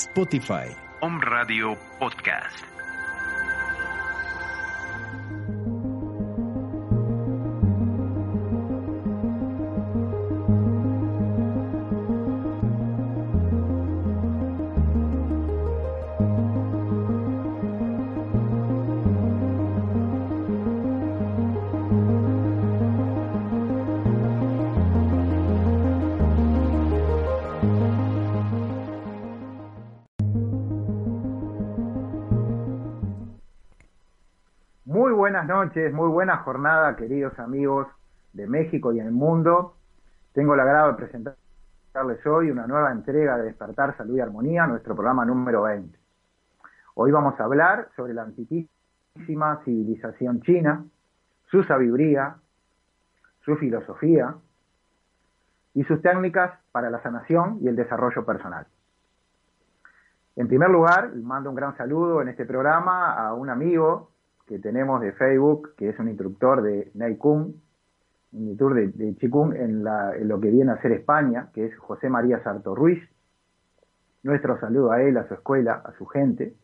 Spotify. Home Radio Podcast. Buenas noches, muy buena jornada, queridos amigos de México y el mundo. Tengo el agrado de presentarles hoy una nueva entrega de Despertar Salud y Armonía, nuestro programa número 20. Hoy vamos a hablar sobre la antiquísima civilización china, su sabiduría, su filosofía y sus técnicas para la sanación y el desarrollo personal. En primer lugar, mando un gran saludo en este programa a un amigo que tenemos de Facebook, que es un instructor de Nei Kung, un instructor de, de Qigong en, lo que viene a ser España, que es José María Sarto Ruiz. Nuestro saludo a él, a su escuela, a su gente.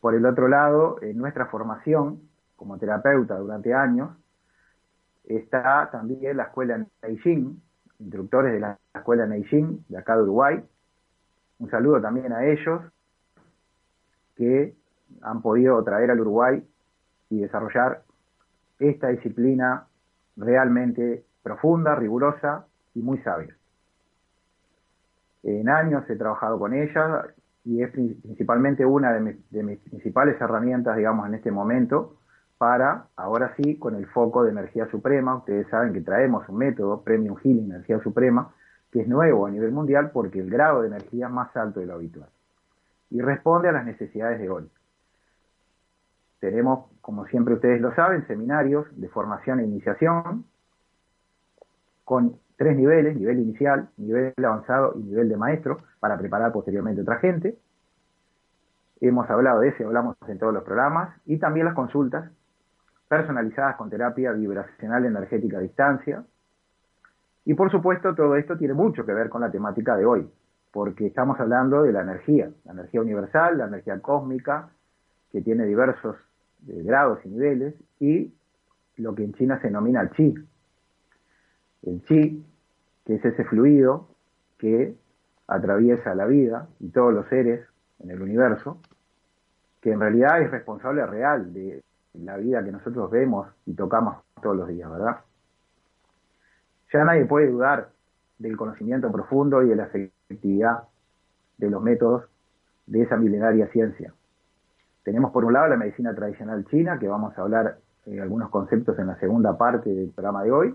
Por el otro lado, en nuestra formación como terapeuta durante años, está también la escuela Neijing, instructores de la escuela Neijing de acá de Uruguay. Un saludo también a ellos que han podido traer al Uruguay y desarrollar esta disciplina realmente profunda, rigurosa y muy sabia. En años he trabajado con ella y es prin- principalmente una de mis, de mis principales herramientas, digamos, en este momento para, ahora sí, con el foco de energía suprema. Ustedes saben que traemos un método, Premium Healing Energía Suprema, que es nuevo a nivel mundial porque el grado de energía es más alto de lo habitual y responde a las necesidades de hoy. Tenemos, como siempre ustedes lo saben, seminarios de formación e iniciación con tres niveles, nivel inicial, nivel avanzado y nivel de maestro, para preparar posteriormente otra gente. Hemos hablado de eso, hablamos en todos los programas, y también las consultas personalizadas con terapia vibracional energética a distancia. Y por supuesto, todo esto tiene mucho que ver con la temática de hoy, porque estamos hablando de la energía, la energía universal, la energía cósmica, que tiene diversos eh, grados y niveles, y lo que en China se denomina el chi. El chi, que es ese fluido que atraviesa la vida y todos los seres en el universo, que en realidad es responsable real de la vida que nosotros vemos y tocamos todos los días, ¿verdad? Ya nadie puede dudar del conocimiento profundo y de la efectividad de los métodos de esa milenaria ciencia. Tenemos por un lado la medicina tradicional china, que vamos a hablar eh, algunos conceptos en la segunda parte del programa de hoy,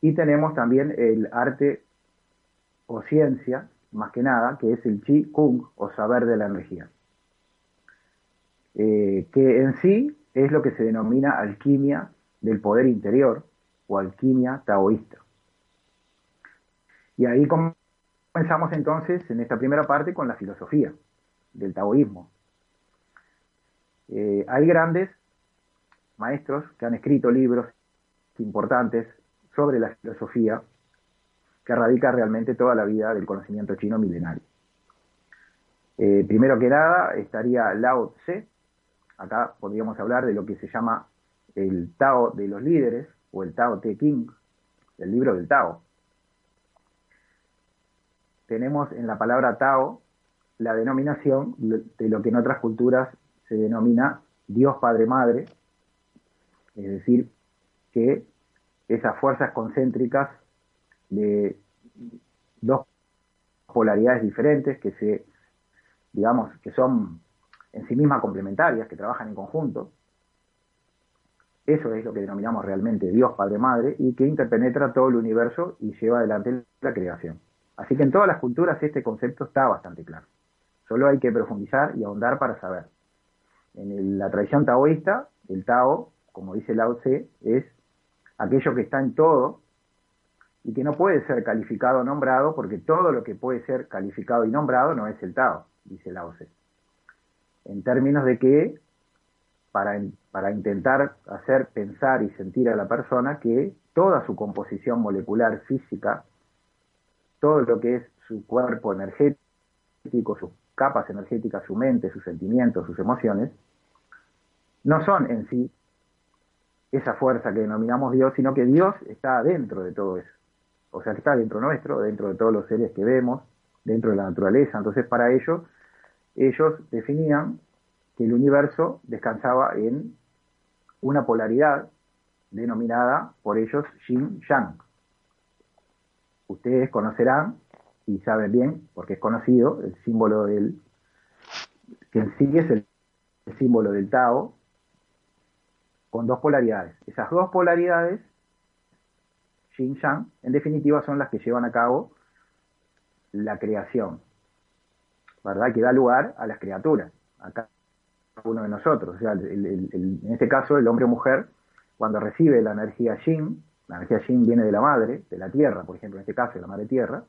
y tenemos también el arte o ciencia, más que nada, que es el Qi Kung o saber de la energía, eh, que en sí es lo que se denomina alquimia del poder interior o alquimia taoísta. Y ahí, comenzamos entonces en esta primera parte con la filosofía del taoísmo. Eh, hay grandes maestros que han escrito libros importantes sobre la filosofía que radica realmente toda la vida del conocimiento chino milenario. Eh, primero que nada estaría Lao Tse, acá podríamos hablar de lo que se llama el Tao de los líderes o el Tao Te King, el libro del Tao. Tenemos en la palabra Tao la denominación de lo que en otras culturas se denomina Dios Padre Madre, es decir, que esas fuerzas concéntricas de dos polaridades diferentes que se, digamos, que son en sí mismas complementarias, que trabajan en conjunto, eso es lo que denominamos realmente Dios Padre Madre y que interpenetra todo el universo y lleva adelante la creación. Así que en todas las culturas este concepto está bastante claro. Solo hay que profundizar y ahondar para saber. En la tradición taoísta, el Tao, como dice Lao Tse, es aquello que está en todo y que no puede ser calificado o nombrado porque todo lo que puede ser calificado y nombrado no es el Tao, dice Lao Tse. En términos de que para, para intentar hacer pensar y sentir a la persona que toda su composición molecular física, todo lo que es su cuerpo energético, sus capas energéticas, su mente, sus sentimientos, sus emociones, no son en sí esa fuerza que denominamos Dios, sino que Dios está dentro de todo eso. O sea, que está dentro nuestro, dentro de todos los seres que vemos, dentro de la naturaleza. Entonces, para ellos, ellos definían que el universo descansaba en una polaridad denominada por ellos Yin Yang. Ustedes conocerán y saben bien, porque es conocido, el símbolo del, que en es el, símbolo del Tao, con dos polaridades. Esas dos polaridades, Yin Yang, en definitiva son las que llevan a cabo la creación, ¿verdad? Que da lugar a las criaturas. Acá uno de nosotros. O sea, en este caso, el hombre o mujer, cuando recibe la energía Yin, la energía Yin viene de la madre, de la tierra, por ejemplo, en este caso, de la madre tierra,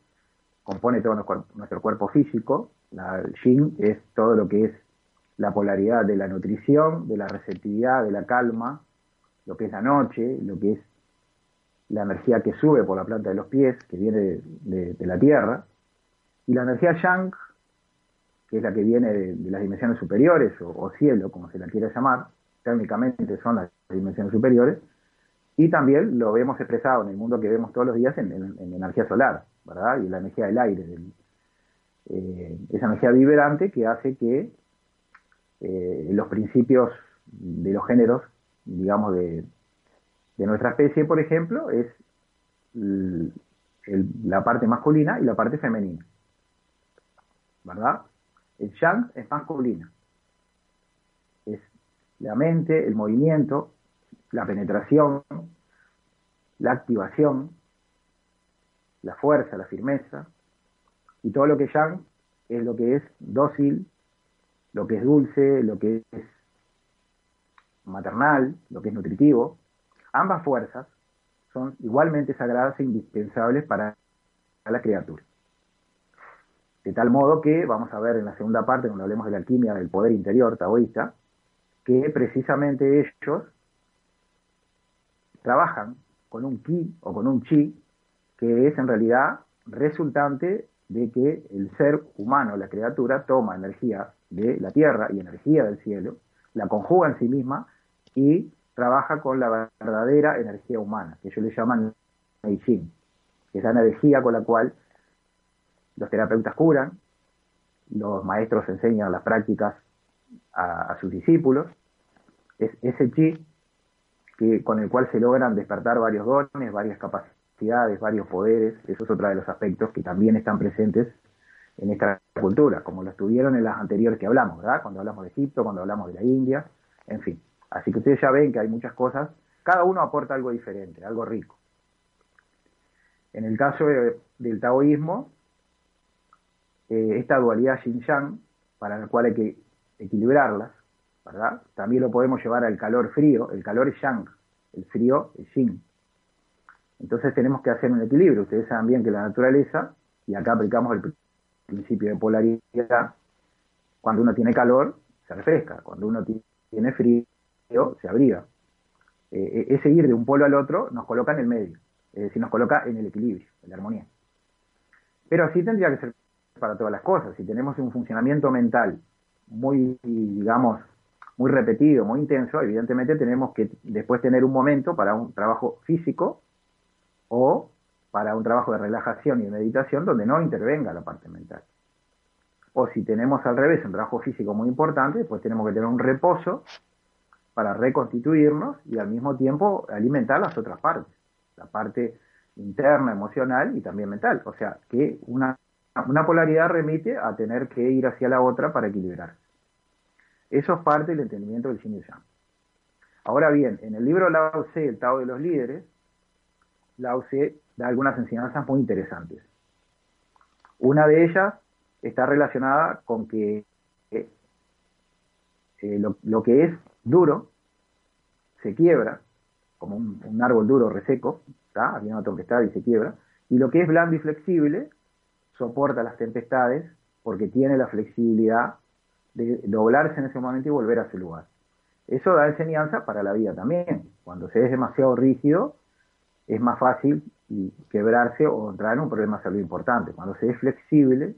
compone todo nuestro, cuerpo físico. La Yin es todo lo que es la polaridad de la nutrición, de la receptividad, de la calma, lo que es la noche, lo que es la energía que sube por la planta de los pies, que viene de la tierra. Y la energía Yang que es la que viene de, las dimensiones superiores, o, cielo, como se la quiera llamar, térmicamente son las dimensiones superiores, y también lo vemos expresado en el mundo que vemos todos los días en, energía solar, ¿verdad? Y la energía del aire, eh, esa energía vibrante que hace que eh, los principios de los géneros, digamos, de, nuestra especie, por ejemplo, es la parte masculina y la parte femenina, ¿verdad? El yang es masculino. Es la mente, el movimiento, la penetración, la activación, la fuerza, la firmeza. Y todo lo que yang es lo que es dócil, lo que es dulce, lo que es maternal, lo que es nutritivo. Ambas fuerzas son igualmente sagradas e indispensables para la criatura. De tal modo que, vamos a ver en la segunda parte, cuando hablemos de la alquimia del poder interior taoísta, que precisamente ellos trabajan con un ki o con un chi, que es en realidad resultante de que el ser humano, la criatura, toma energía de la tierra y energía del cielo, la conjuga en sí misma y trabaja con la verdadera energía humana, que ellos le llaman Neichin, que es la energía con la cual los terapeutas curan, los maestros enseñan las prácticas a, sus discípulos, es ese chi que, con el cual se logran despertar varios dones, varias capacidades, varios poderes, eso es otro de los aspectos que también están presentes en esta cultura, como lo estuvieron en las anteriores que hablamos, ¿verdad? Cuando hablamos de Egipto, cuando hablamos de la India, en fin. Así que ustedes ya ven que hay muchas cosas, cada uno aporta algo diferente, algo rico. En el caso del taoísmo, eh, esta dualidad yin-yang, para la cual hay que equilibrarlas, ¿verdad? También lo podemos llevar al calor frío, el calor es yang, el frío es yin. Entonces tenemos que hacer un equilibrio. Ustedes saben bien que la naturaleza y acá aplicamos el principio de polaridad, cuando uno tiene calor, se refresca, cuando uno tiene frío, se abriga. Eh, ese ir de un polo al otro nos coloca en el medio, es decir, nos coloca en el equilibrio, en la armonía. Pero así tendría que ser para todas las cosas. Si tenemos un funcionamiento mental muy, digamos, muy repetido, muy intenso, evidentemente tenemos que después tener un momento para un trabajo físico o para un trabajo de relajación y meditación donde no intervenga la parte mental. O si tenemos al revés un trabajo físico muy importante, pues tenemos que tener un reposo para reconstituirnos y al mismo tiempo alimentar las otras partes, la parte interna, emocional y también mental. O sea, que una, una polaridad remite a tener que ir hacia la otra para equilibrar. Eso es parte del entendimiento del Yang. Ahora bien, en el libro Lao Tse, el Tao de los Líderes, Lao Tse da algunas enseñanzas muy interesantes. Una de ellas está relacionada con que eh, lo, que es duro se quiebra, como un, árbol duro reseco, ¿está? había una tempestad y se quiebra, y lo que es blando y flexible soporta las tempestades porque tiene la flexibilidad de doblarse en ese momento y volver a su lugar. Eso da enseñanza para la vida también. Cuando se es demasiado rígido, es más fácil quebrarse o entrar en un problema de salud importante. Cuando se es flexible,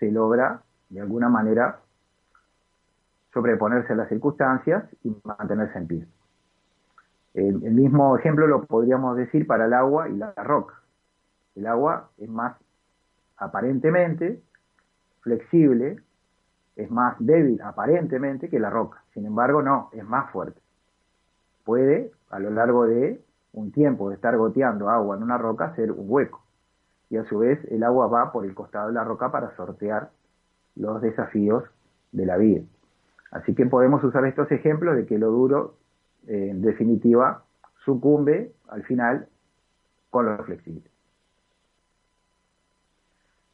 se logra de alguna manera sobreponerse a las circunstancias y mantenerse en pie. El, mismo ejemplo lo podríamos decir para el agua y la roca. El agua es más aparentemente flexible, es más débil aparentemente que la roca. Sin embargo, no, es más fuerte. Puede, a lo largo de un tiempo de estar goteando agua en una roca, hacer un hueco y a su vez el agua va por el costado de la roca para sortear los desafíos de la vida. Así que podemos usar estos ejemplos de que lo duro, eh, en definitiva, sucumbe al final con lo flexible.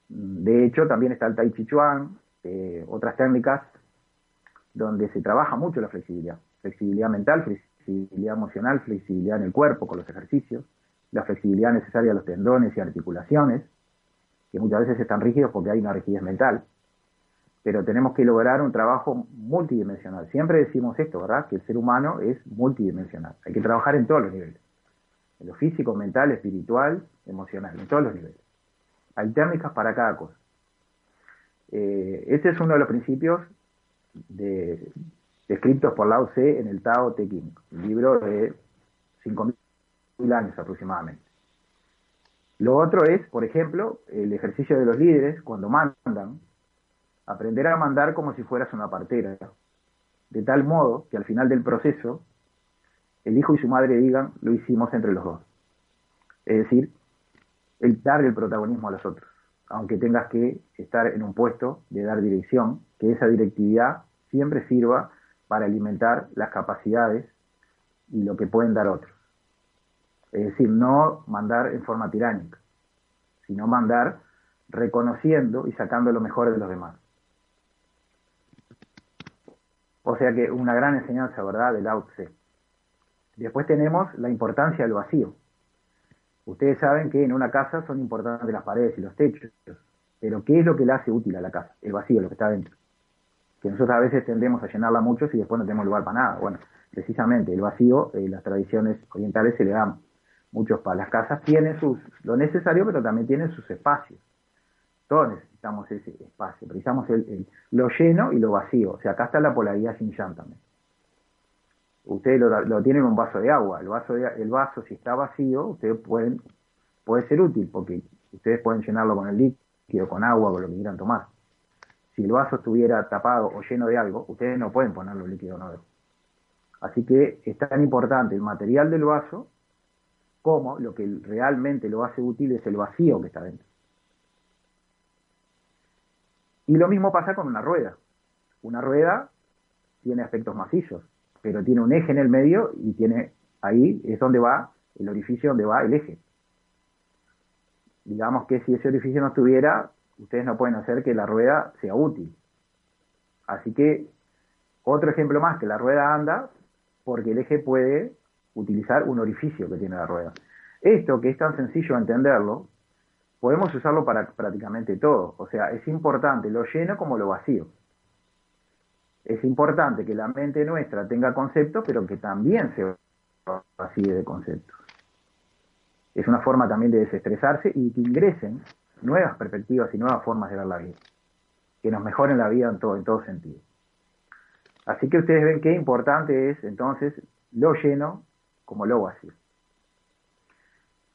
De hecho, también está el Tai Chi Chuan, eh, otras técnicas donde se trabaja mucho la flexibilidad. Flexibilidad mental, flexibilidad emocional, flexibilidad en el cuerpo con los ejercicios la flexibilidad necesaria a los tendones y articulaciones, que muchas veces están rígidos porque hay una rigidez mental, pero tenemos que lograr un trabajo multidimensional. Siempre decimos esto, ¿verdad? Que el ser humano es multidimensional. Hay que trabajar en todos los niveles. En lo físico, mental, espiritual, emocional, en todos los niveles. Hay técnicas para cada cosa. Eh, este es uno de los principios descritos por Lao Tse en el Tao Te Ching, libro de 5.000 mil años aproximadamente. Lo otro es, por ejemplo, el ejercicio de los líderes cuando mandan, aprender a mandar como si fueras una partera, de tal modo que al final del proceso el hijo y su madre digan, lo hicimos entre los dos. Es decir, el dar el protagonismo a los otros, aunque tengas que estar en un puesto de dar dirección, que esa directividad siempre sirva para alimentar las capacidades y lo que pueden dar otros. Es decir, no mandar en forma tiránica, sino mandar reconociendo y sacando lo mejor de los demás. O sea que una gran enseñanza, ¿verdad?, del Lao. Después tenemos la importancia del vacío. Ustedes saben que en una casa son importantes las paredes y los techos, pero ¿qué es lo que le hace útil a la casa? El vacío, lo que está dentro. Que nosotros a veces tendemos a llenarla mucho y después no tenemos lugar para nada. Bueno, precisamente el vacío, en las tradiciones orientales se le dan muchos para las casas, tienen sus, lo necesario, pero también tienen sus espacios. Todos necesitamos ese espacio, precisamos el, lo lleno y lo vacío. O sea, acá está la polaridad sin Yang también. Ustedes lo, tienen en un vaso de agua. El vaso, el vaso, si está vacío, ustedes pueden, puede ser útil porque ustedes pueden llenarlo con el líquido, con agua, con lo que quieran tomar. Si el vaso estuviera tapado o lleno de algo, ustedes no pueden ponerlo líquido nuevo. Así que es tan importante el material del vaso como lo que realmente lo hace útil es el vacío que está dentro. Y lo mismo pasa con una rueda. Una rueda tiene aspectos macizos, pero tiene un eje en el medio y tiene ahí es donde va el orificio donde va el eje. Digamos que si ese orificio no estuviera, ustedes no pueden hacer que la rueda sea útil. Así que otro ejemplo más que la rueda anda porque el eje puede utilizar un orificio que tiene la rueda. Esto, que es tan sencillo entenderlo, podemos usarlo para prácticamente todo. O sea, es importante lo lleno como lo vacío. Es importante que la mente nuestra tenga conceptos, pero que también se vacíe de conceptos. Es una forma también de desestresarse y que ingresen nuevas perspectivas y nuevas formas de ver la vida, que nos mejoren la vida en todo, en todo sentido. Así que ustedes ven qué importante es entonces lo lleno como lo vacío.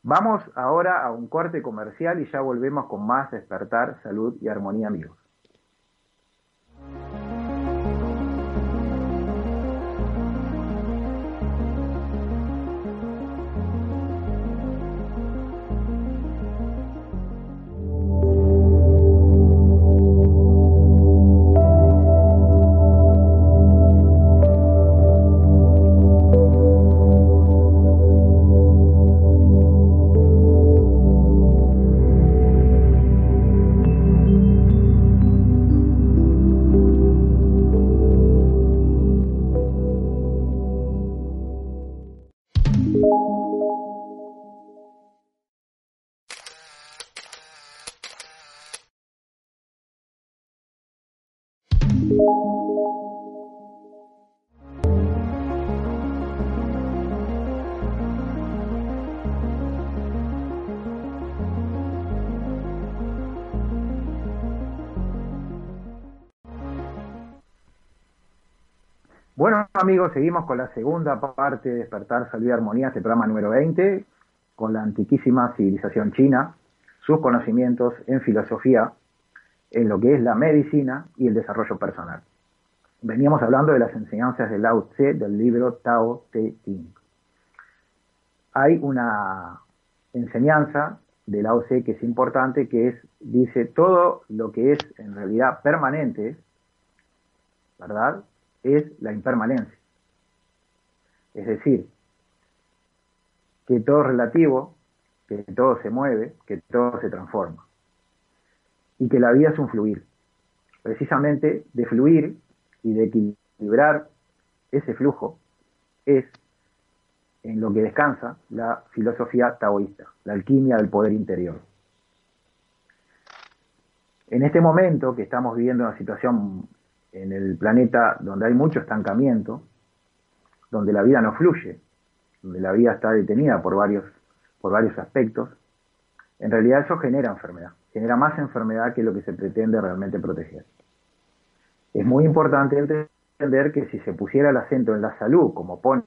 Vamos ahora a un corte comercial y ya volvemos con más despertar, salud y armonía amigos. Bueno, amigos, seguimos con la segunda parte de Despertar, Salud y Armonía, este programa número 20, con la antiquísima civilización china, sus conocimientos en filosofía, en lo que es la medicina y el desarrollo personal. Veníamos hablando de las enseñanzas de Lao Tse del libro Tao Te Ching. Hay una enseñanza de Lao Tse que es importante, que es, dice, todo lo que es en realidad permanente, ¿verdad? Es la impermanencia. Es decir, que todo es relativo, que todo se mueve, que todo se transforma. Y que la vida es un fluir. Precisamente de fluir y de equilibrar ese flujo es en lo que descansa la filosofía taoísta, la alquimia del poder interior. En este momento que estamos viviendo una situación en el planeta donde hay mucho estancamiento, donde la vida no fluye, donde la vida está detenida por varios, por varios aspectos, en realidad eso genera enfermedad, genera más enfermedad que lo que se pretende realmente proteger. Es muy importante entender que si se pusiera el acento en la salud, como pone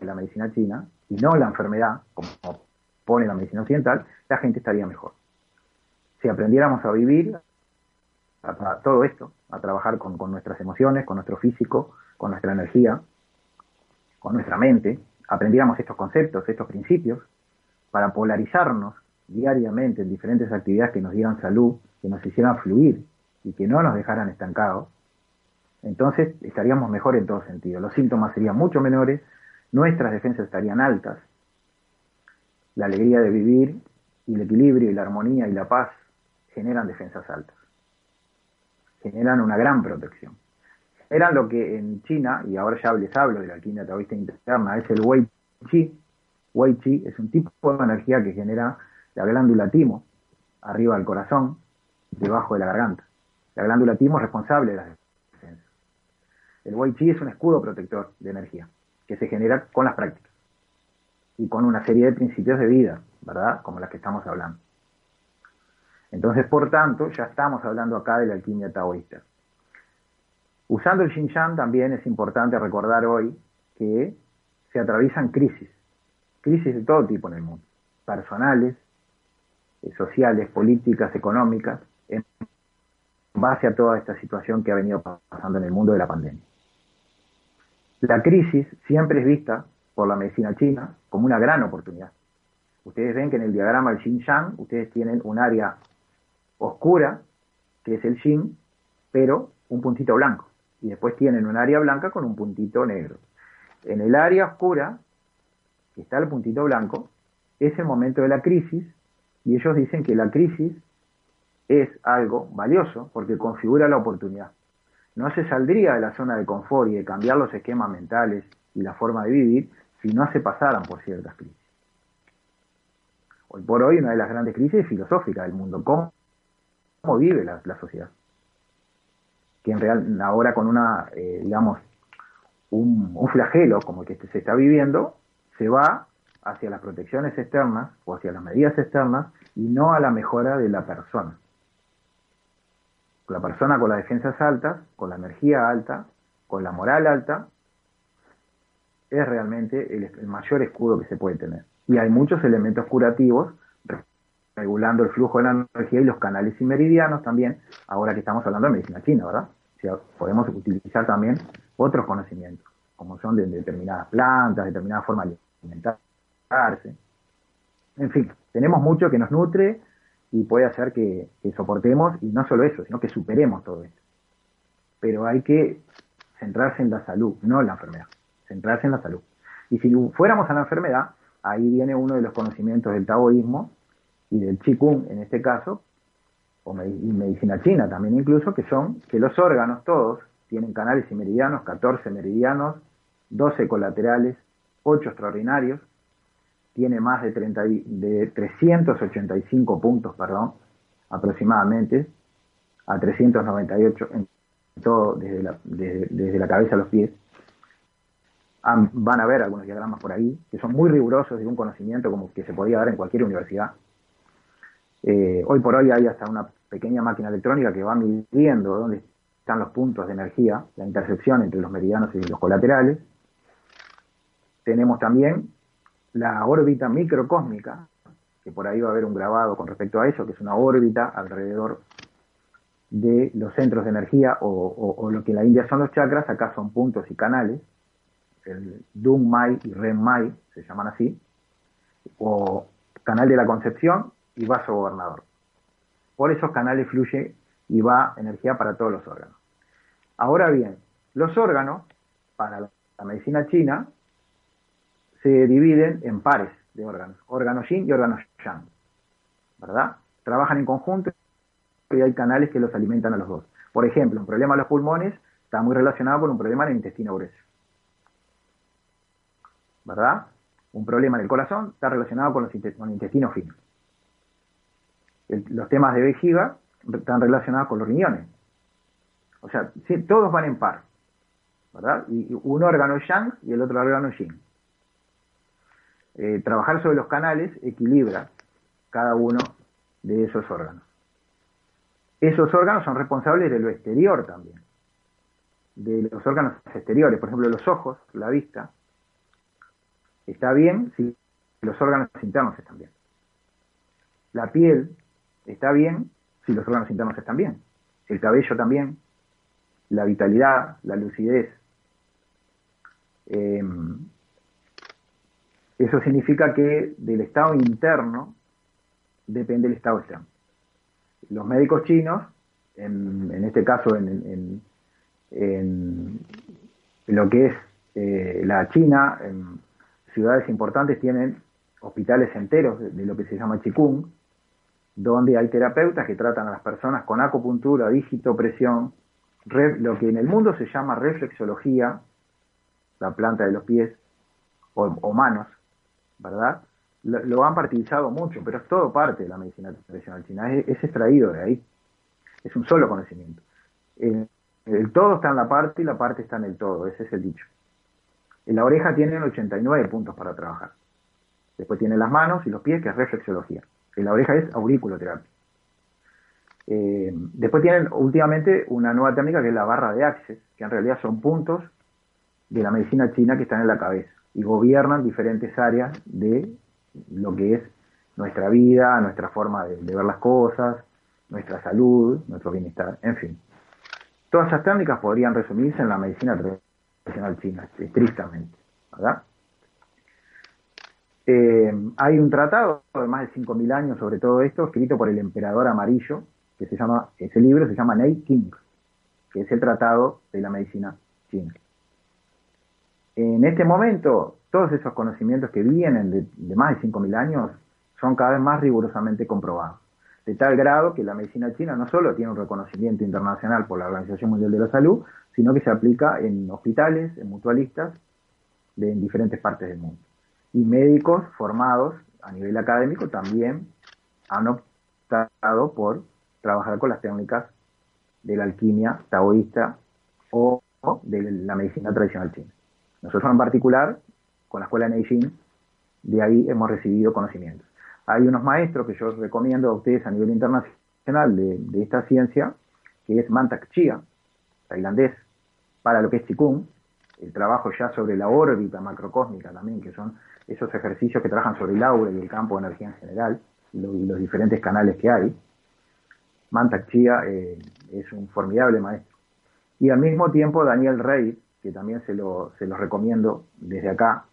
la medicina china, y no la enfermedad, como pone la medicina occidental, la gente estaría mejor. Si aprendiéramos a vivir a, todo esto, a trabajar con, nuestras emociones, con nuestro físico, con nuestra energía, con nuestra mente, aprendiéramos estos conceptos, estos principios, para polarizarnos diariamente en diferentes actividades que nos dieran salud, que nos hicieran fluir y que no nos dejaran estancados, entonces estaríamos mejor en todo sentido. Los síntomas serían mucho menores, nuestras defensas estarían altas, la alegría de vivir y el equilibrio y la armonía y la paz generan defensas altas generan una gran protección. Eran lo que en China, y ahora ya les hablo de la alquimia taoísta interna, es el Wei Chi. Wei Chi es un tipo de energía que genera la glándula timo, arriba del corazón, debajo de la garganta. La glándula timo es responsable de las defensas. El Wei Chi es un escudo protector de energía, que se genera con las prácticas y con una serie de principios de vida, ¿verdad? Como las que estamos hablando. Entonces, por tanto, ya estamos hablando acá de la alquimia taoísta. Usando el Xinjiang también es importante recordar hoy que se atraviesan crisis, crisis de todo tipo en el mundo, personales, eh, sociales, políticas, económicas, en base a toda esta situación que ha venido pasando en el mundo de la pandemia. La crisis siempre es vista por la medicina china como una gran oportunidad. Ustedes ven que en el diagrama del Xinjiang ustedes tienen un área oscura, que es el yin, pero un puntito blanco. Y después tienen un área blanca con un puntito negro. En el área oscura, que está el puntito blanco, es el momento de la crisis, y ellos dicen que la crisis es algo valioso porque configura la oportunidad. No se saldría de la zona de confort y de cambiar los esquemas mentales y la forma de vivir si no se pasaran por ciertas crisis. hoy por hoy una de las grandes crisis filosóficas del mundo. ¿Cómo, cómo vive la, sociedad? Que en real, ahora con una, eh, digamos, un, un, flagelo como el que se está viviendo, se va hacia las protecciones externas o hacia las medidas externas y no a la mejora de la persona. La persona con las defensas altas, con la energía alta, con la moral alta, es realmente el, el mayor escudo que se puede tener. Y hay muchos elementos curativos regulando el flujo de la energía y los canales y meridianos también, ahora que estamos hablando de medicina china, ¿verdad? O sea, podemos utilizar también otros conocimientos, como son de determinadas plantas, determinadas formas de alimentarse. En fin, tenemos mucho que nos nutre y puede hacer que soportemos, y no solo eso, sino que superemos todo esto. Pero hay que centrarse en la salud, no en la enfermedad, centrarse en la salud. Y si fuéramos a la enfermedad, ahí viene uno de los conocimientos del taoísmo y del Qigong en este caso, o y medicina china también incluso, que son que los órganos todos tienen canales y meridianos, 14 meridianos, 12 colaterales, 8 extraordinarios, tiene más de, 30, de 385 puntos, perdón, aproximadamente, a 398 en todo, desde la, desde, desde la cabeza a los pies. van a ver algunos diagramas por ahí, que son muy rigurosos de un conocimiento como que se podía dar en cualquier universidad. Eh, hoy por hoy hay hasta una pequeña máquina electrónica que va midiendo dónde están los puntos de energía, la intersección entre los meridianos y los colaterales. Tenemos también la órbita microcósmica, que por ahí va a haber un grabado con respecto a eso, que es una órbita alrededor de los centros de energía o, lo que en la India son los chakras, acá son puntos y canales, el Dung Mai y Ren Mai se llaman así, o canal de la concepción y vaso gobernador. Por esos canales fluye y va energía para todos los órganos. Ahora bien, los órganos, para la medicina china, se dividen en pares de órganos, órganos yin y órganos yang, ¿verdad? Trabajan en conjunto y hay canales que los alimentan a los dos. Por ejemplo, un problema de los pulmones está muy relacionado con un problema en el intestino grueso. ¿Verdad? Un problema en el corazón está relacionado con, los con el intestino fino. Los temas de vejiga están relacionados con los riñones. O sea, todos van en par. ¿Verdad? Y un órgano yang y el otro órgano yin. Eh, trabajar sobre los canales equilibra cada uno de esos órganos. Esos órganos son responsables de lo exterior también, de los órganos exteriores, por ejemplo los ojos, la vista, está bien si los órganos internos están bien. La piel está bien si los órganos internos están bien. El cabello también, la vitalidad, la lucidez. Eh, eso significa que del estado interno depende el estado externo. Los médicos chinos, en, en este caso en, en, lo que es eh, la China, en ciudades importantes tienen hospitales enteros de, de lo que se llama Qigong, donde hay terapeutas que tratan a las personas con acupuntura, dígito, presión, lo que en el mundo se llama reflexología, la planta de los pies o, manos, ¿verdad? Lo, han partidizado mucho, pero es todo parte de la medicina tradicional china, es, extraído de ahí, es un solo conocimiento. El, el, todo está en la parte y la parte está en el todo, ese es el dicho. En la oreja tienen 89 puntos para trabajar. Después tiene las manos y los pies, que es reflexología. En la oreja es auriculoterapia. Eh, después tienen últimamente una nueva técnica que es la barra de Access, que en realidad son puntos de la medicina china que están en la cabeza y gobiernan diferentes áreas de lo que es nuestra vida, nuestra forma de, de ver las cosas, nuestra salud, nuestro bienestar, en fin. Todas esas técnicas podrían resumirse en la medicina tradicional china, estrictamente, ¿verdad? Eh, hay un tratado de más de 5.000 años sobre todo esto, escrito por el emperador amarillo, que se llama, ese libro se llama Nei King, que es el tratado de la medicina china. En este momento, todos esos conocimientos que vienen de, más de 5.000 años son cada vez más rigurosamente comprobados, de tal grado que la medicina china no solo tiene un reconocimiento internacional por la Organización Mundial de la Salud, sino que se aplica en hospitales, en mutualistas, de, en diferentes partes del mundo. Y médicos formados a nivel académico también han optado por trabajar con las técnicas de la alquimia taoísta o de la medicina tradicional china. Nosotros en particular, con la escuela de Neijing, de ahí hemos recibido conocimientos. Hay unos maestros que yo recomiendo a ustedes a nivel internacional de, de esta ciencia, que es Mantak Chia, tailandés, para lo que es Qigong, el trabajo ya sobre la órbita macrocósmica también, que son esos ejercicios que trabajan sobre el aura y el campo de energía en general, y, los diferentes canales que hay. Mantak Chia eh, es un formidable maestro. Y al mismo tiempo Daniel Rey, que también se, lo, se los recomiendo desde acá,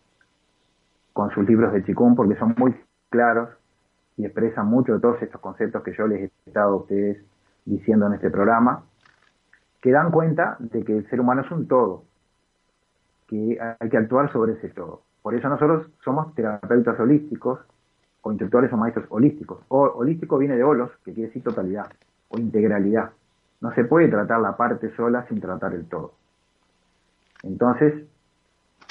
con sus libros de Qigong, porque son muy claros y expresan mucho de todos estos conceptos que yo les he estado a ustedes diciendo en este programa, que dan cuenta de que el ser humano es un todo, que hay que actuar sobre ese todo. Por eso nosotros somos terapeutas holísticos o instructores o maestros holísticos. O, holístico viene de holos, que quiere decir totalidad o integralidad. No se puede tratar la parte sola sin tratar el todo. Entonces,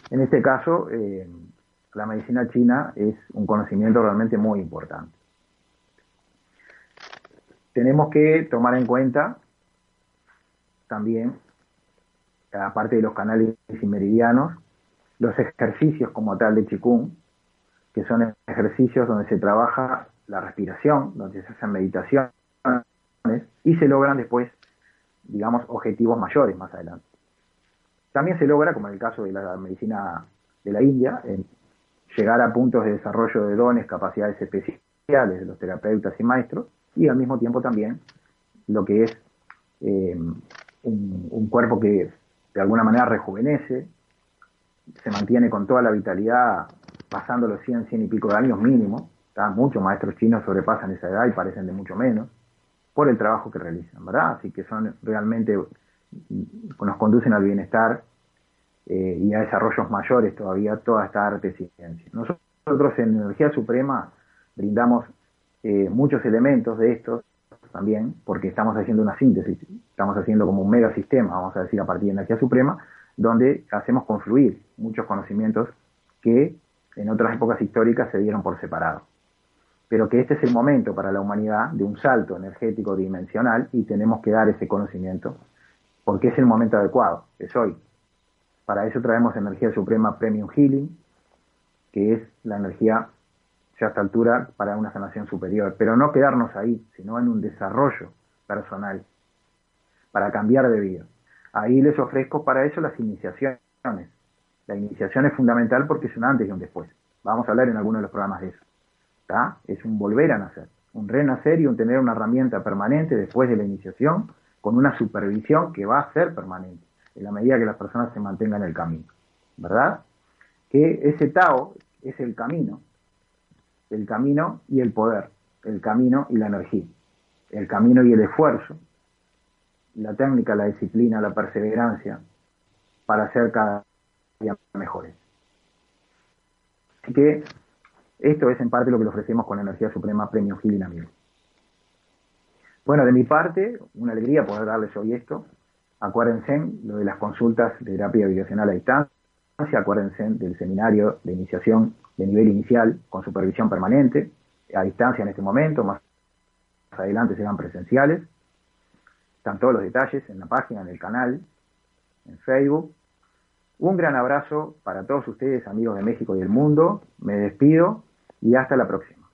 en este caso, eh, la medicina china es un conocimiento realmente muy importante. Tenemos que tomar en cuenta también, aparte de los canales y meridianos, los ejercicios como tal de Qigong, que son ejercicios donde se trabaja la respiración, donde se hacen meditaciones y se logran después, digamos, objetivos mayores más adelante. También se logra, como en el caso de la medicina de la India, llegar a puntos de desarrollo de dones, capacidades especiales de los terapeutas y maestros, y al mismo tiempo también lo que es eh, un, cuerpo que de alguna manera rejuvenece, se mantiene con toda la vitalidad pasando los 100, 100 y pico de años mínimo. Muchos maestros chinos sobrepasan esa edad y parecen de mucho menos por el trabajo que realizan, ¿verdad? Así que son realmente, nos conducen al bienestar eh, y a desarrollos mayores todavía toda esta arte y ciencia. Nosotros en Energía Suprema brindamos eh, muchos elementos de estos también, porque estamos haciendo una síntesis, estamos haciendo como un mega sistema, vamos a decir, a partir de Energía Suprema, donde hacemos confluir muchos conocimientos que en otras épocas históricas se dieron por separado. Pero que este es el momento para la humanidad de un salto energético dimensional y tenemos que dar ese conocimiento porque es el momento adecuado, es hoy. Para eso traemos Energía Suprema Premium Healing, que es la energía ya a esta altura para una sanación superior, pero no quedarnos ahí, sino en un desarrollo personal, para cambiar de vida. Ahí les ofrezco para eso las iniciaciones. La iniciación es fundamental porque es un antes y un después. Vamos a hablar en alguno de los programas de eso. Es un volver a nacer, un renacer y un tener una herramienta permanente después de la iniciación con una supervisión que va a ser permanente en la medida que las personas se mantengan en el camino. ¿Verdad? Que ese Tao es el camino, el camino y el poder, el camino y la energía, el camino y el esfuerzo, la técnica, la disciplina, la perseverancia, para ser cada día mejores. Así que esto es en parte lo que le ofrecemos con Energía Suprema Premio Gil Amigo. Bueno, de mi parte, una alegría poder darles hoy esto. Acuérdense lo de las consultas de terapia vibracional a distancia, acuérdense del seminario de iniciación de nivel inicial con supervisión permanente, a distancia en este momento, más adelante serán presenciales. Están todos los detalles en la página, en el canal, en Facebook. Un gran abrazo para todos ustedes, amigos de México y del mundo. Me despido y hasta la próxima.